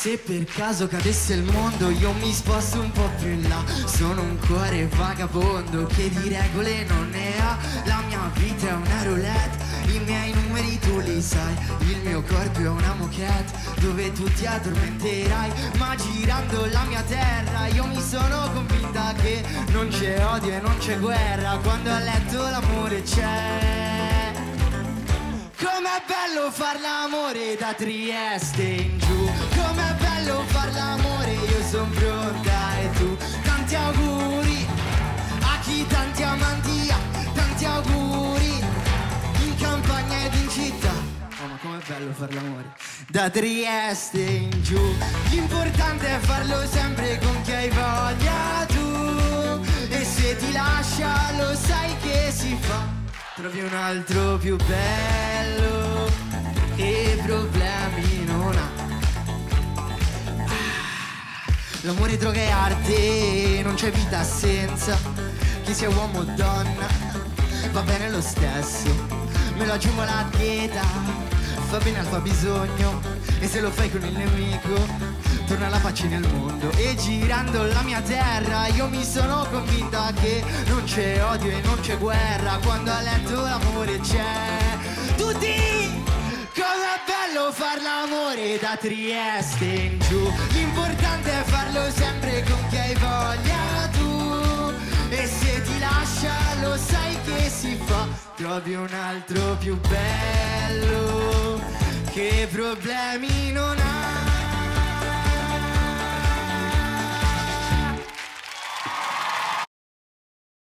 Se per caso cadesse il mondo io mi sposto un po' più in là. Sono un cuore vagabondo che di regole non ne ha. La mia vita è una roulette, i miei numeri tu li sai. Il mio corpo è una moquette dove tu ti addormenterai. Ma girando la mia terra io mi sono convinta che Non c'è odio e non c'è guerra. Quando a letto l'amore c'è Com'è bello far l'amore da Trieste in giù. Com'è bello far l'amore, io son pronta e tu? Tanti auguri a chi tanti amanti ha Tanti auguri in campagna ed in città. Oh ma com'è bello far l'amore da Trieste in giù. L'importante è farlo sempre con chi hai voglia tu. E se ti lascia lo sai che si fa. Trovi un altro più bello L'amore, droga e arte, non c'è vita senza chi sia uomo o donna, va bene lo stesso. Me lo aggiungo alla dieta, fa bene al fabbisogno e se lo fai con il nemico torna la pace nel mondo. E girando la mia terra io mi sono convinta che non c'è odio e non c'è guerra. Quando a letto l'amore c'è tutti com'è bello far l'amore da Trieste in giù trovi un altro più bello che problemi non ha